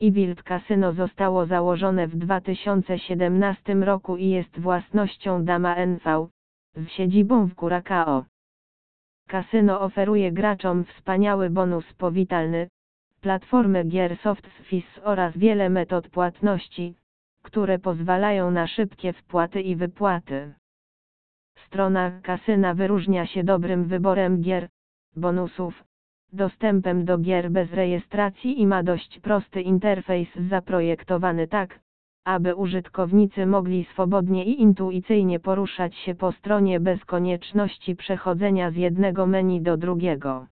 Wild Casino zostało założone w 2017 roku i jest własnością Dama NV, z siedzibą w Curacao. Kasyno oferuje graczom wspaniały bonus powitalny, platformę gier SoftSfis oraz wiele metod płatności, które pozwalają na szybkie wpłaty i wypłaty. Strona kasyna wyróżnia się dobrym wyborem gier, bonusów, dostępem do gier bez rejestracji i ma dość prosty interfejs zaprojektowany tak, aby użytkownicy mogli swobodnie i intuicyjnie poruszać się po stronie bez konieczności przechodzenia z jednego menu do drugiego.